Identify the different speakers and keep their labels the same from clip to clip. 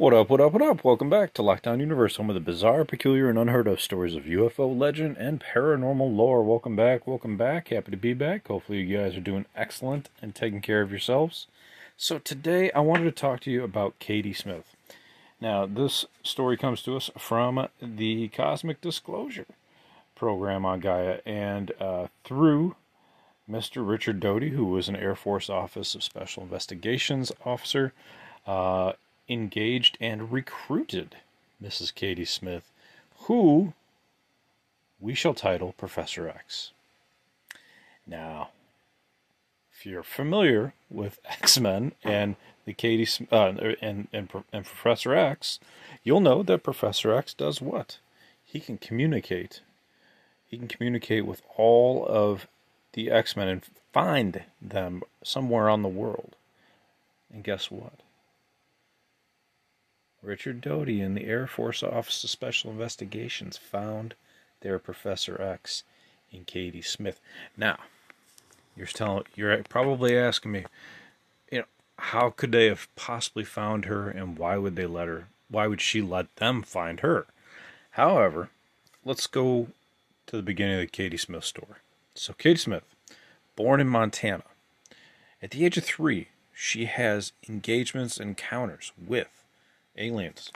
Speaker 1: What up, what up, what up? Welcome back to Lockdown Universe, home of the bizarre, peculiar, and unheard of stories of UFO legend and paranormal lore. Welcome back, welcome back. Happy to be back. Hopefully, you guys are doing excellent and taking care of yourselves. So, today I wanted to talk to you about Cady Smith. Now, this story comes to us from the Cosmic Disclosure program on Gaia and uh, through Mr. Richard Doty, who was an Air Force Office of Special Investigations officer. Uh, engaged and recruited Mrs. Cady Smith, who we shall title Professor X. Now, if you're familiar with X Men and the Cady uh, and, and and Professor X, you'll know that Professor X does what? He can communicate. He can communicate with all of the X Men and find them somewhere on the world. And guess what? Richard Doty and the Air Force Office of Special Investigations found their Professor X in Cady Smith. Now, you're telling, you're probably asking me, you know, how could they have possibly found her, and why would they let her? Why would she let them find her? However, let's go to the beginning of the Cady Smith story. So, Cady Smith, born in Montana, at the age of three, she has engagements, and encounters with aliens.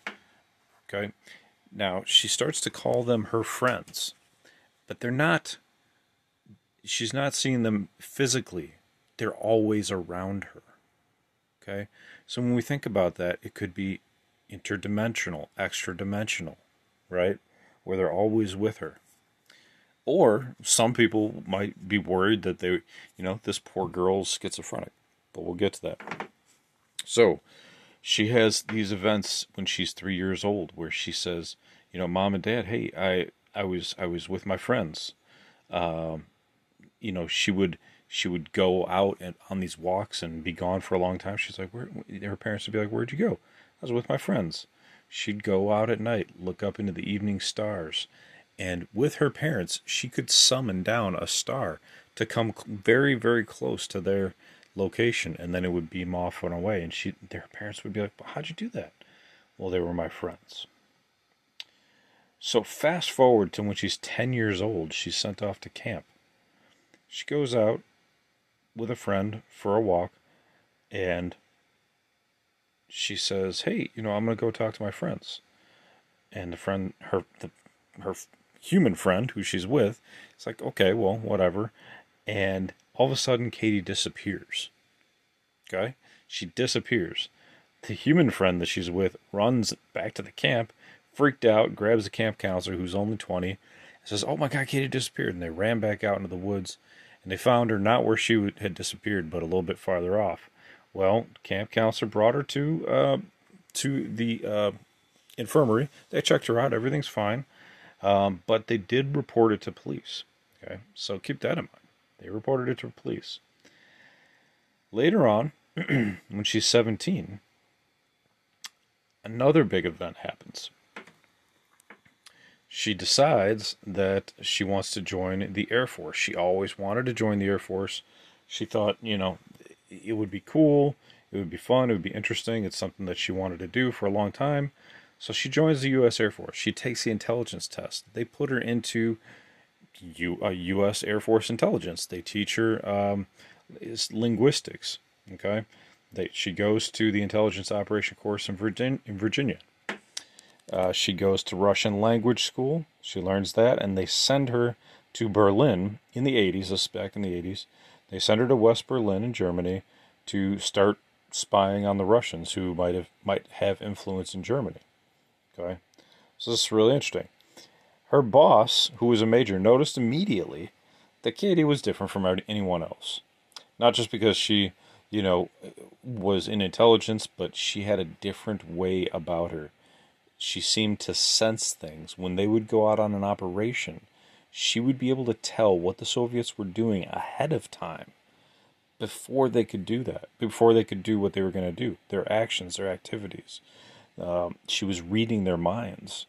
Speaker 1: Okay. Now she starts to call them her friends, but they're not. She's not seeing them physically. They're always around her. Okay. So when we think about that, it could be interdimensional, extra dimensional, right? Where they're always with her. Or some people might be worried that they, you know, this poor girl's schizophrenic. But we'll get to that. So, she has these events when she's three years old where she says, you know, mom and dad, hey, I I was I was with my friends. Um, you know, she would she would go out and on these walks and be gone for a long time. She's like, where? Her parents would be like, where'd you go? I was with my friends. She'd go out at night, look up into the evening stars, and with her parents, she could summon down a star to come very very close to their location and then it would beam off and away and she their parents would be like well, how'd you do that? Well they were my friends. So fast forward to when she's 10 years old she's sent off to camp. She goes out with a friend for a walk and she says hey you know i'm to go talk to my friends. And the friend her the, her human friend who she's with it's like okay well whatever. And all of a sudden Cady disappears. Okay? She disappears. The human friend that she's with runs back to the camp, freaked out, grabs the camp counselor who's only 20, and says, Oh my God, Cady disappeared. And they ran back out into the woods and they found her not where she had disappeared, but a little bit farther off. Well, camp counselor brought her to uh, to the uh, infirmary. They checked her out. Everything's fine. Um, but they did report it to police. Okay, so keep that in mind. They reported it to the police. Later on, when she's 17, another big event happens. she decides that she wants to join the Air Force. She always wanted to join the Air Force. She thought, you know, it would be cool, it would be fun, it would be interesting. It's something that she wanted to do for a long time. So she joins the U.S. Air Force. She takes the intelligence test. They put her into U, uh, U.S. Air Force intelligence. They teach her um, linguistics. Okay, they, she goes to the intelligence operation course in Virginia. In Virginia. Uh, she goes to Russian language school. She learns that, and they send her to Berlin in the 80s. This back in the 80s. They send her to West Berlin in Germany to start spying on the Russians who might have might have influence in Germany. Okay, so this is really interesting. Her boss, who was a major, noticed immediately that Cady was different from anyone else. Not just because she, you know, was in intelligence, but she had a different way about her. She seemed to sense things. When they would go out on an operation, she would be able to tell what the Soviets were doing ahead of time before they could do that, before they could do what they were going to do, their actions, their activities. Um, she was reading their minds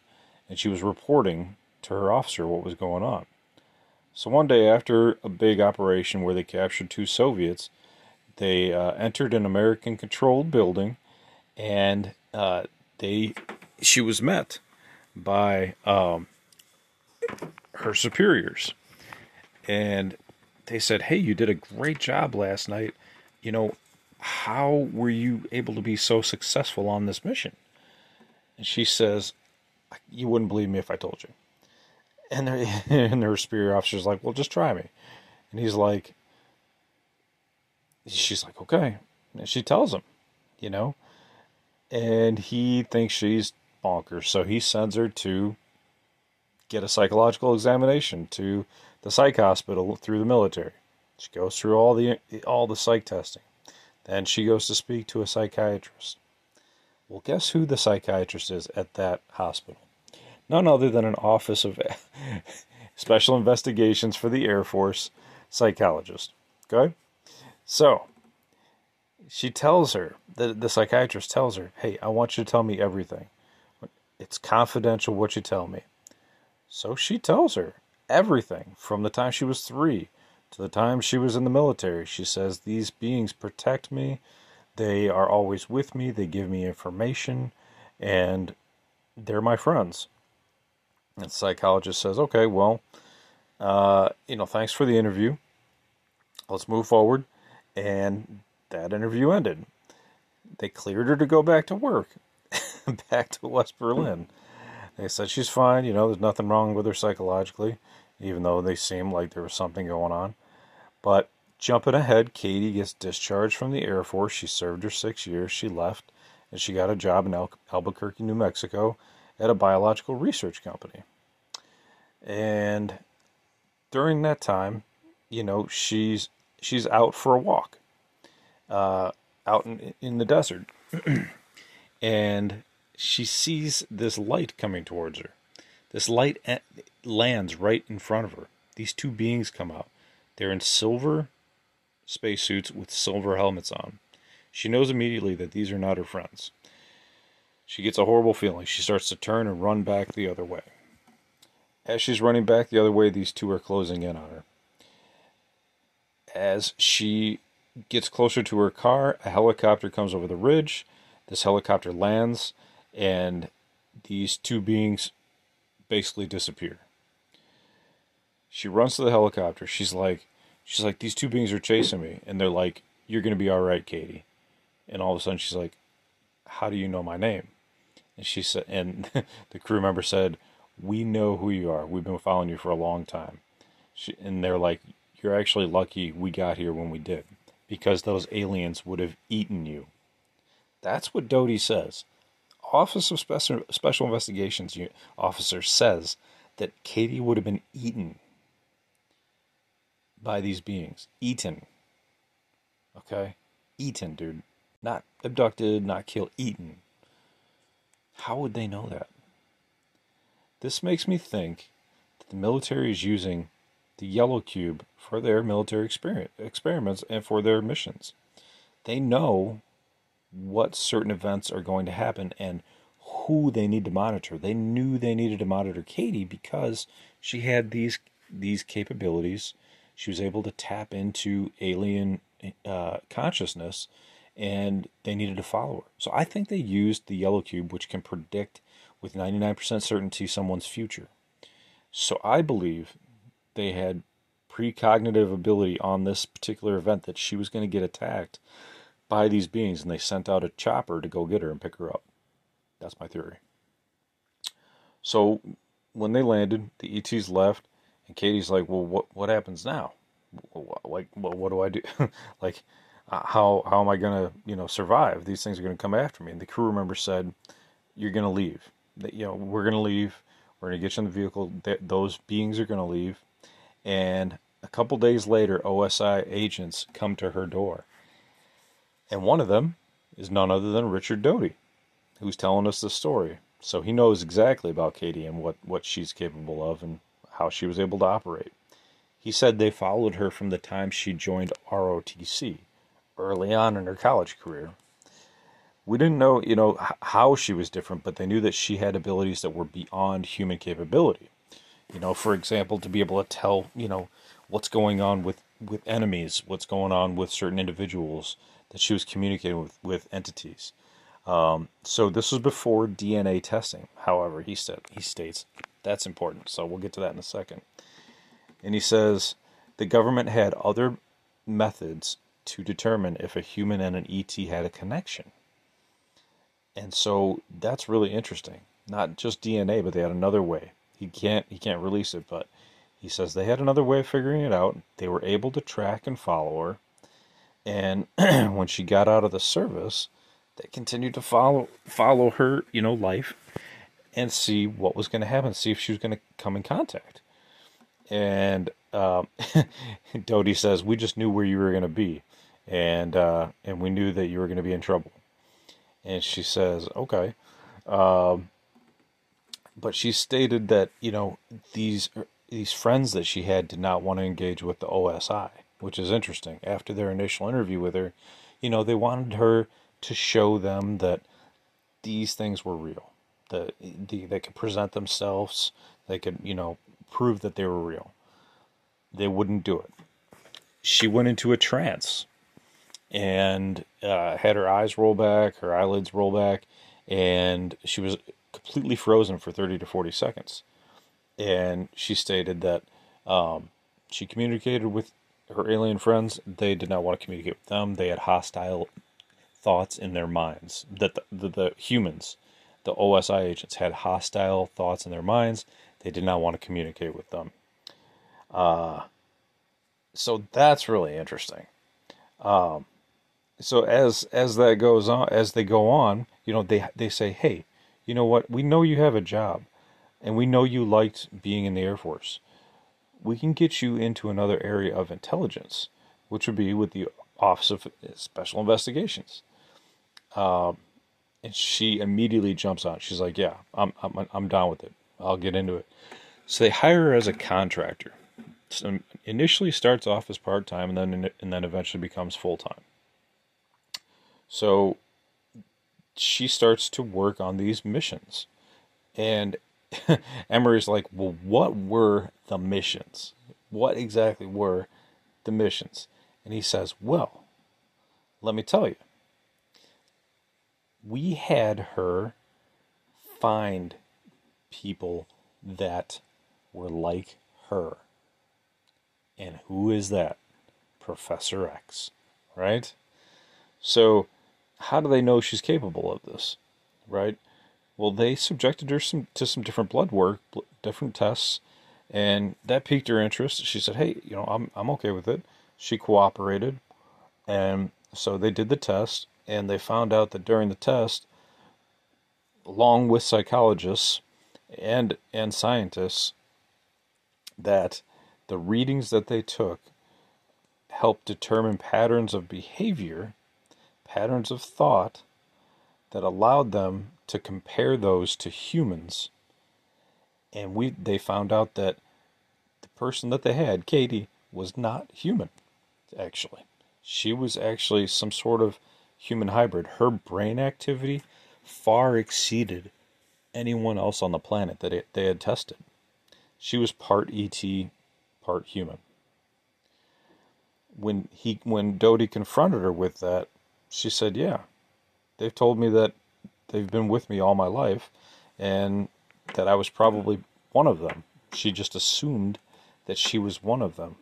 Speaker 1: and she was reporting to her officer what was going on. So one day after a big operation where they captured two Soviets, they uh, entered an American controlled building and uh, they she was met by um, her superiors. And they said hey you did a great job last night. You know how were you able to be so successful on this mission? And she says you wouldn't believe me if i told you and, their and their superior officer's like well just try me and he's like she's like okay and she tells him you know and he thinks she's bonkers. So he sends her to get a psychological examination to the psych hospital through the military. She goes through all the all the psych testing. Then she goes to speak to a psychiatrist. Well, guess who the psychiatrist is at that hospital? None other than an Office of Special Investigations for the Air Force psychologist. Okay? So, she tells her, the, the psychiatrist tells her, hey, I want you to tell me everything. It's confidential what you tell me. So she tells her everything from the time she was three to the time she was in the military. She says, These beings protect me. They are always with me. They give me information. And they're my friends. And the psychologist says, Okay, well, uh, you know, thanks for the interview. Let's move forward. And that interview ended. They cleared her to go back to work. back to West Berlin. They said she's fine, you know, there's nothing wrong with her psychologically, even though they seemed like there was something going on. But jumping ahead, Cady gets discharged from the Air Force. She served her six years. She left, and she got a job in Al- Albuquerque, New Mexico, at a biological research company. And during that time, you know, she's she's out for a walk, uh, out in in the desert, and she sees this light coming towards her. This light lands right in front of her. These two beings come out. They're in silver spacesuits with silver helmets on. She knows immediately that these are not her friends. She gets a horrible feeling. She starts to turn and run back the other way. As she's running back the other way, these two are closing in on her. As she gets closer to her car, a helicopter comes over the ridge. This helicopter lands and these two beings basically disappear. She runs to the helicopter. She's like, she's like, these two beings are chasing me, and they're like, "You're gonna be all right, Cady." And all of a sudden, she's like, "How do you know my name?" And she said, and the crew member said, "We know who you are. We've been following you for a long time." She, and they're like, "You're actually lucky we got here when we did, because those aliens would have eaten you." That's what Doty says. Office of Special, Special Investigations officer says that Cady would have been eaten by these beings. Eaten. Okay? Eaten, dude. Not abducted, not killed, eaten. How would they know that? This makes me think that the military is using the yellow cube for their military experiments and for their missions. They know what certain events are going to happen and who they need to monitor. They knew they needed to monitor Cady because she had these these capabilities. She was able to tap into alien uh, consciousness, and they needed a follower. So I think they used the yellow cube, which can predict with 99% certainty someone's future. So I believe they had precognitive ability on this particular event that she was going to get attacked by these beings, and they sent out a chopper to go get her and pick her up. That's my theory. So when they landed, the ETs left, and Cady's like, "Well, what what happens now? Like, well, what do I do? like, uh, how how am I gonna you know survive? These things are gonna come after me." And the crew member said, "You're gonna leave. That you know we're gonna leave. We're gonna get you in the vehicle. those beings are gonna leave." And a couple days later, OSI agents come to her door, and one of them is none other than Richard Doty, who's telling us the story. So he knows exactly about Cady and what, what she's capable of and how she was able to operate. He said they followed her from the time she joined ROTC, early on in her college career. We didn't know, you know, how she was different, but they knew that she had abilities that were beyond human capability. You know, for example, to be able to tell, you know, what's going on with, with enemies, what's going on with certain individuals, that she was communicating with, with entities. Um, so this was before DNA testing. However, he said he states that's important. So we'll get to that in a second. And he says the government had other methods to determine if a human and an ET had a connection. And so that's really interesting. Not just DNA, but they had another way. He can't he can't release it, but he says they had another way of figuring it out. They were able to track and follow her. And when she got out of the service, they continued to follow follow her, you know, life and see what was going to happen, see if she was going to come in contact. And um, Doty says, "We just knew where you were going to be, and uh, and we knew that you were going to be in trouble." And she says, "Okay," um, but she stated that you know these these friends that she had did not want to engage with the OSI, which is interesting. After their initial interview with her, you know, they wanted her to show them that these things were real. That the, they could present themselves. They could, you know, prove that they were real. They wouldn't do it. She went into a trance and uh, had her eyes roll back, her eyelids roll back, and she was completely frozen for 30 to 40 seconds. And she stated that um, she communicated with her alien friends. They did not want to communicate with them. They had hostile thoughts in their minds. That the, the, the humans, the OSI agents, had hostile thoughts in their minds. They did not want to communicate with them. Uh, so that's really interesting. Um, so as as that goes on, as they go on, you know, they they say, hey, you know what? We know you have a job, and we know you liked being in the Air Force. We can get you into another area of intelligence, which would be with the Office of Special Investigations. Um, and she immediately jumps on. She's like, "Yeah, I'm I'm I'm down with it. I'll get into it." So they hire her as a contractor. So initially starts off as part time, and then and then eventually becomes full time. So she starts to work on these missions, and Emery's like, "Well, what were the missions? What exactly were the missions?" And he says, "Well, let me tell you." we had her find people that were like her. And who is that? Professor X, right? So, how do they know she's capable of this, right? Well, they subjected her some, to some different blood work, different tests, and that piqued her interest. She said, "Hey, you know, I'm I'm okay with it." She cooperated, and so they did the test, and they found out that during the test, along with psychologists and and scientists, that the readings that they took helped determine patterns of behavior, patterns of thought that allowed them to compare those to humans. And we they found out that the person that they had, Cady, was not human, actually. She was actually some sort of human hybrid. Her brain activity far exceeded anyone else on the planet that it, they had tested. She was part ET, part human. When he when Doty confronted her with that, she said, "Yeah, they've told me that they've been with me all my life, and that I was probably one of them." She just assumed that she was one of them,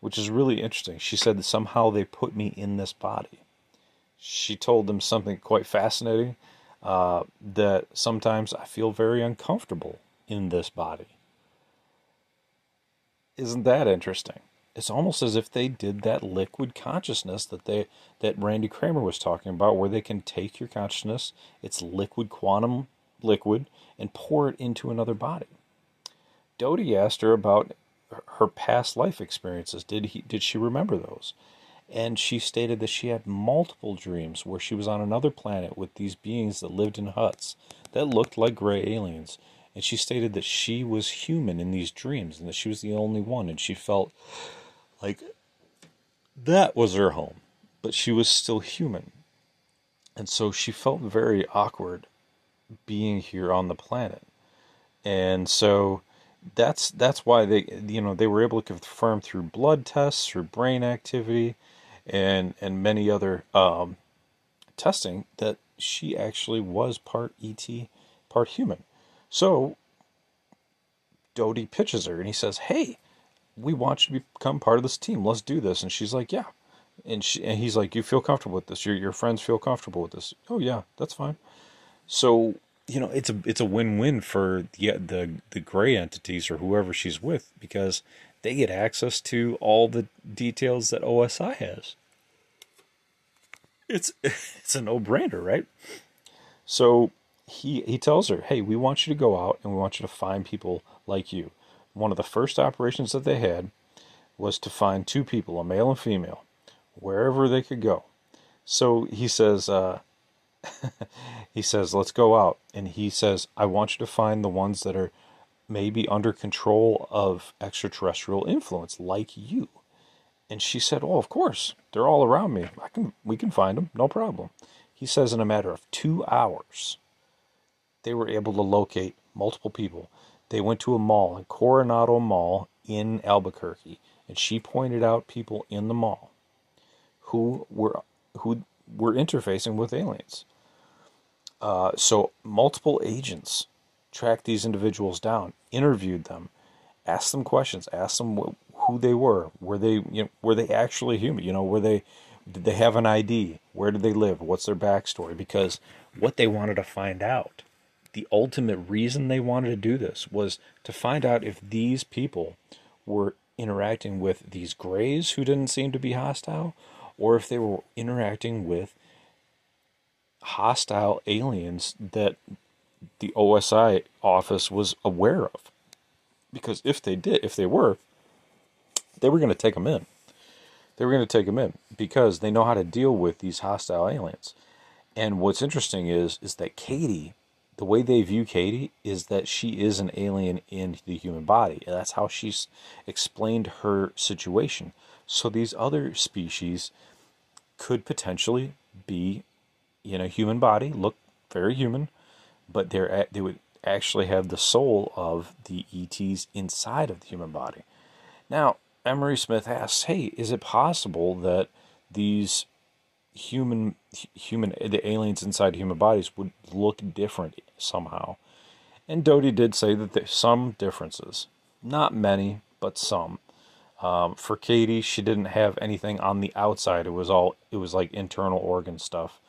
Speaker 1: which is really interesting. She said that somehow they put me in this body. She told them something quite fascinating uh, that sometimes I feel very uncomfortable in this body. Isn't that interesting? It's almost as if they did that liquid consciousness that they that Randy Cramer was talking about, where they can take your consciousness, it's liquid quantum liquid, and pour it into another body. Doty asked her about her past life experiences. Did he did she remember those? And she stated that she had multiple dreams where she was on another planet with these beings that lived in huts that looked like gray aliens. And she stated that she was human in these dreams and that she was the only one. And she felt like that was her home, but she was still human. And so she felt very awkward being here on the planet. And so that's that's why they you know they were able to confirm through blood tests, through brain activity, and and many other um, testing that she actually was part ET, part human. So Doty pitches her and he says, "Hey, we want you to become part of this team. Let's do this." And she's like, "Yeah." And she and he's like, "You feel comfortable with this? Your your friends feel comfortable with this?" "Oh yeah, that's fine." So you know, it's a it's a win win for the the the gray entities or whoever she's with because they get access to all the details that OSI has. It's it's a no brainer, right? So he he tells her, "Hey, we want you to go out and we want you to find people like you." One of the first operations that they had was to find two people, a male and female, wherever they could go. So he says, uh, he says, "Let's go out," and he says, "I want you to find the ones that are maybe under control of extraterrestrial influence, like you." And she said, "Oh, of course. They're all around me. I can we can find them, no problem." He says in a matter of 2 hours they were able to locate multiple people. They went to a mall, in Coronado Mall in Albuquerque, and she pointed out people in the mall who were who were interfacing with aliens. Uh, so multiple agents tracked these individuals down, interviewed them, asked them questions, asked them who they were. Were they you know, were they actually human? You know, were they did they have an ID? Where did they live? What's their backstory? Because what they wanted to find out, the ultimate reason they wanted to do this was to find out if these people were interacting with these grays who didn't seem to be hostile, or if they were interacting with hostile aliens that the OSI office was aware of. Because if they did, if they were, they were going to take them in. They were going to take them in because they know how to deal with these hostile aliens. And what's interesting is is that Cady, the way they view Cady is that she is an alien in the human body. That's how she's explained her situation. So these other species could potentially be in a human body, look very human, but they're they would actually have the soul of the ETs inside of the human body. Now, Emery Smith asks, "Hey, is it possible that these human human the aliens inside human bodies would look different somehow?" And Doty did say that there's some differences, not many, but some. Um, for Cady, she didn't have anything on the outside. It was all it was like internal organ stuff.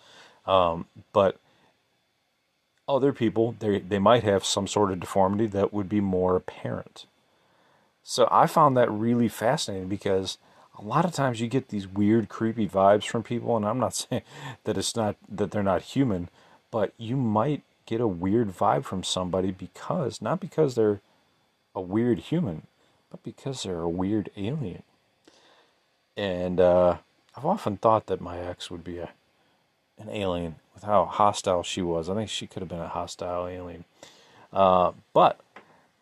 Speaker 1: Um, but other people, they they might have some sort of deformity that would be more apparent. So I found that really fascinating because a lot of times you get these weird, creepy vibes from people, and I'm not saying that it's not that they're not human, but you might get a weird vibe from somebody because not because they're a weird human, but because they're a weird alien. And uh, I've often thought that my ex would be a an alien with how hostile she was. I think she could have been a hostile alien. Uh, but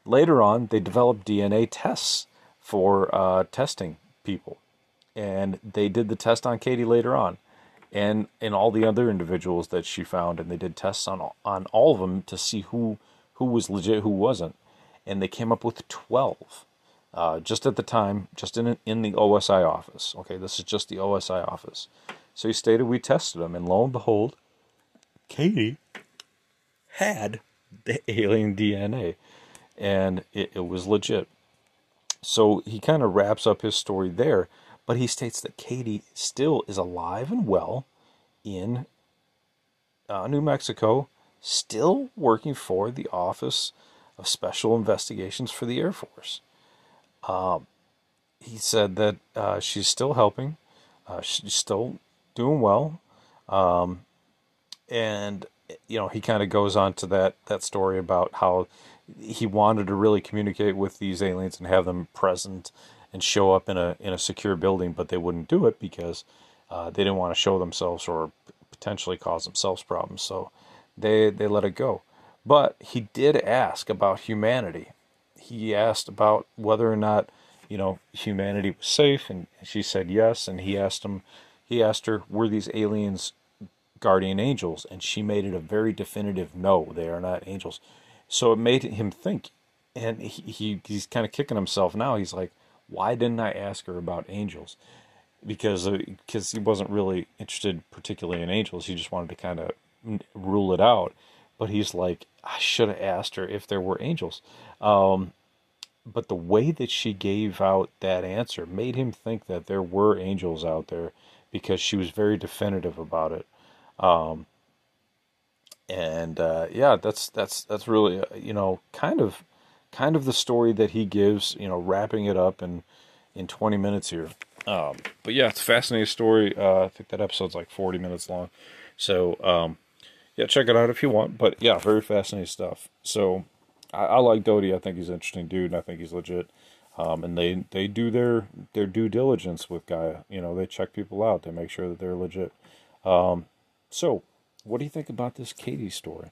Speaker 1: later on, they developed DNA tests for uh, testing people. And they did the test on Cady later on. and and all the other individuals that she found, and they did tests on all, on all of them to see who who was legit, who wasn't, and they came up with twelve. Uh, just at the time, just in in the OSI office. Okay, this is just the OSI office. So he stated we tested them, and lo and behold, Cady had the alien DNA, and it, it was legit. So he kind of wraps up his story there, but he states that Cady still is alive and well in uh, New Mexico, still working for the Office of Special Investigations for the Air Force. Um, he said that uh, she's still helping, uh, she's still doing well, um, and you know he kind of goes on to that that story about how he wanted to really communicate with these aliens and have them present and show up in a in a secure building, but they wouldn't do it because uh, they didn't want to show themselves or potentially cause themselves problems. So they they let it go. But he did ask about humanity. He asked about whether or not you know humanity was safe, and she said yes. And he asked him, he asked her, were these aliens guardian angels? And she made it a very definitive no. They are not angels. So it made him think, and he, he he's kind of kicking himself now. He's like, why didn't I ask her about angels? Because because uh, he wasn't really interested particularly in angels. He just wanted to kind of rule it out. But he's like, I should have asked her if there were angels. Um, but the way that she gave out that answer made him think that there were angels out there because she was very definitive about it. Um, and uh, yeah, that's that's that's really uh, you know kind of kind of the story that he gives. You know, wrapping it up in in 20 minutes here. Um, but yeah, it's a fascinating story. Uh, I think that episode's like 40 minutes long. So um, yeah, check it out if you want. But yeah, very fascinating stuff. So I, I like Doty. I think he's an interesting dude, and I think he's legit. Um, and they they do their their due diligence with Gaia. You know, they check people out. They make sure that they're legit. Um, so what do you think about this Cady story?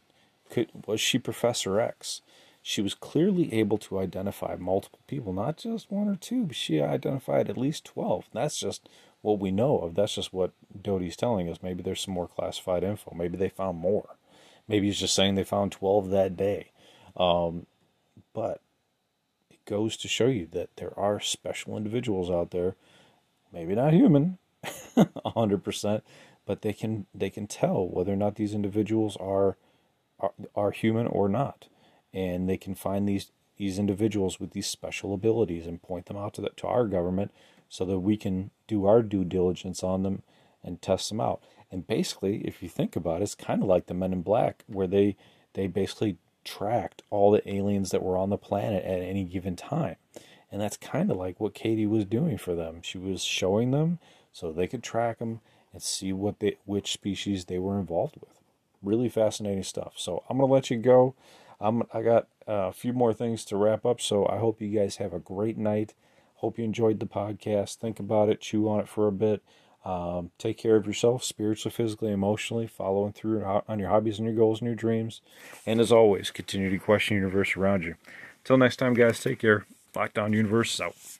Speaker 1: Could, was she Professor X? She was clearly able to identify multiple people, not just one or two, but she identified at least 12. That's just what we know of. That's just what Doty's telling us. Maybe there's some more classified info. Maybe they found more. Maybe he's just saying they found 12 that day. Um, but it goes to show you that there are special individuals out there, maybe not human, 100%, but they can they can tell whether or not these individuals are are, are human or not, and they can find these these individuals with these special abilities and point them out to the, to our government so that we can do our due diligence on them and test them out. And basically, if you think about it, it's kind of like the Men in Black, where they they basically tracked all the aliens that were on the planet at any given time. And that's kind of like what Cady was doing for them. She was showing them so they could track them and see what they which species they were involved with. Really fascinating stuff. So I'm gonna let you go. I'm I got a few more things to wrap up. So I hope you guys have a great night. Hope you enjoyed the podcast. Think about it, chew on it for a bit. Um, take care of yourself spiritually, physically, emotionally, following through on your hobbies and your goals and your dreams. And as always, continue to question the universe around you. Until next time, guys, take care. Lockdown Universe out.